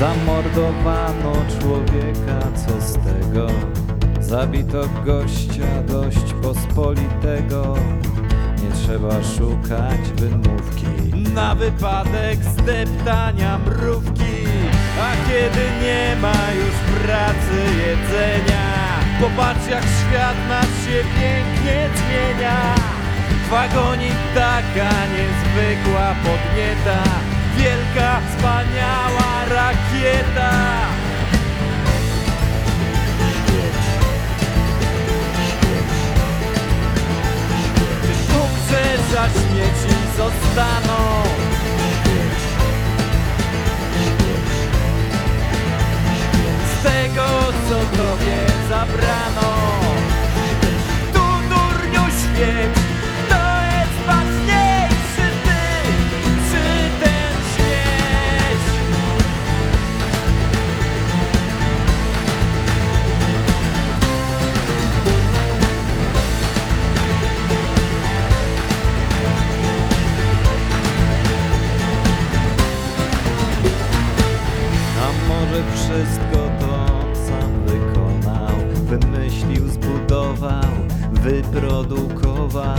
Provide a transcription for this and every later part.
Zamordowano człowieka, co z tego? Zabito gościa dość pospolitego. Nie trzeba szukać wymówki na wypadek zdeptania mrówki. A kiedy nie ma już pracy, jedzenia, popatrz jak świat nas się pięknie zmienia. W taka niezwykła podnieta, wielka, wspaniała rakieta. Może wszystko to sam wykonał, wymyślił, zbudował, wyprodukował.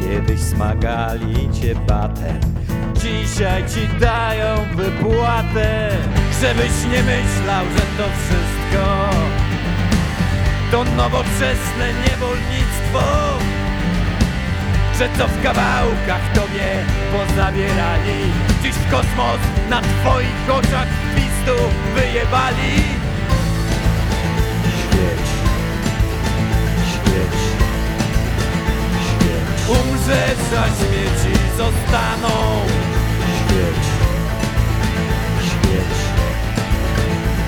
Kiedyś smagali cię batem, dzisiaj ci dają wypłatę. Żebyś nie myślał, że to wszystko to nowoczesne niewolnictwo. Że co w kawałkach tobie pozabierali Dziś w kosmos na twoich oczach gwizdów wyjebali. Świeć, świeć, świeć, Umrzesz, a śmieci zostaną. Świeć, świeć,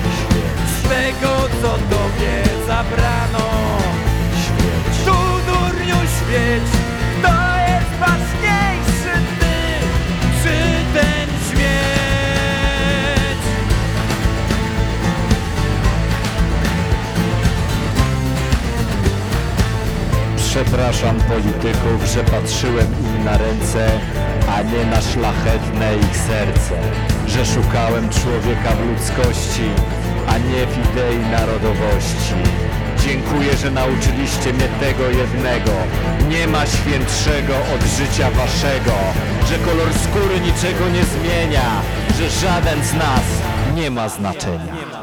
świeć, Z tego co tobie zabrano Przepraszam polityków, że patrzyłem im na ręce, a nie na szlachetne ich serce. Że szukałem człowieka w ludzkości, a nie w idei narodowości. Dziękuję, że nauczyliście mnie tego jednego. Nie ma świętszego od życia waszego. Że kolor skóry niczego nie zmienia. Że żaden z nas nie ma znaczenia.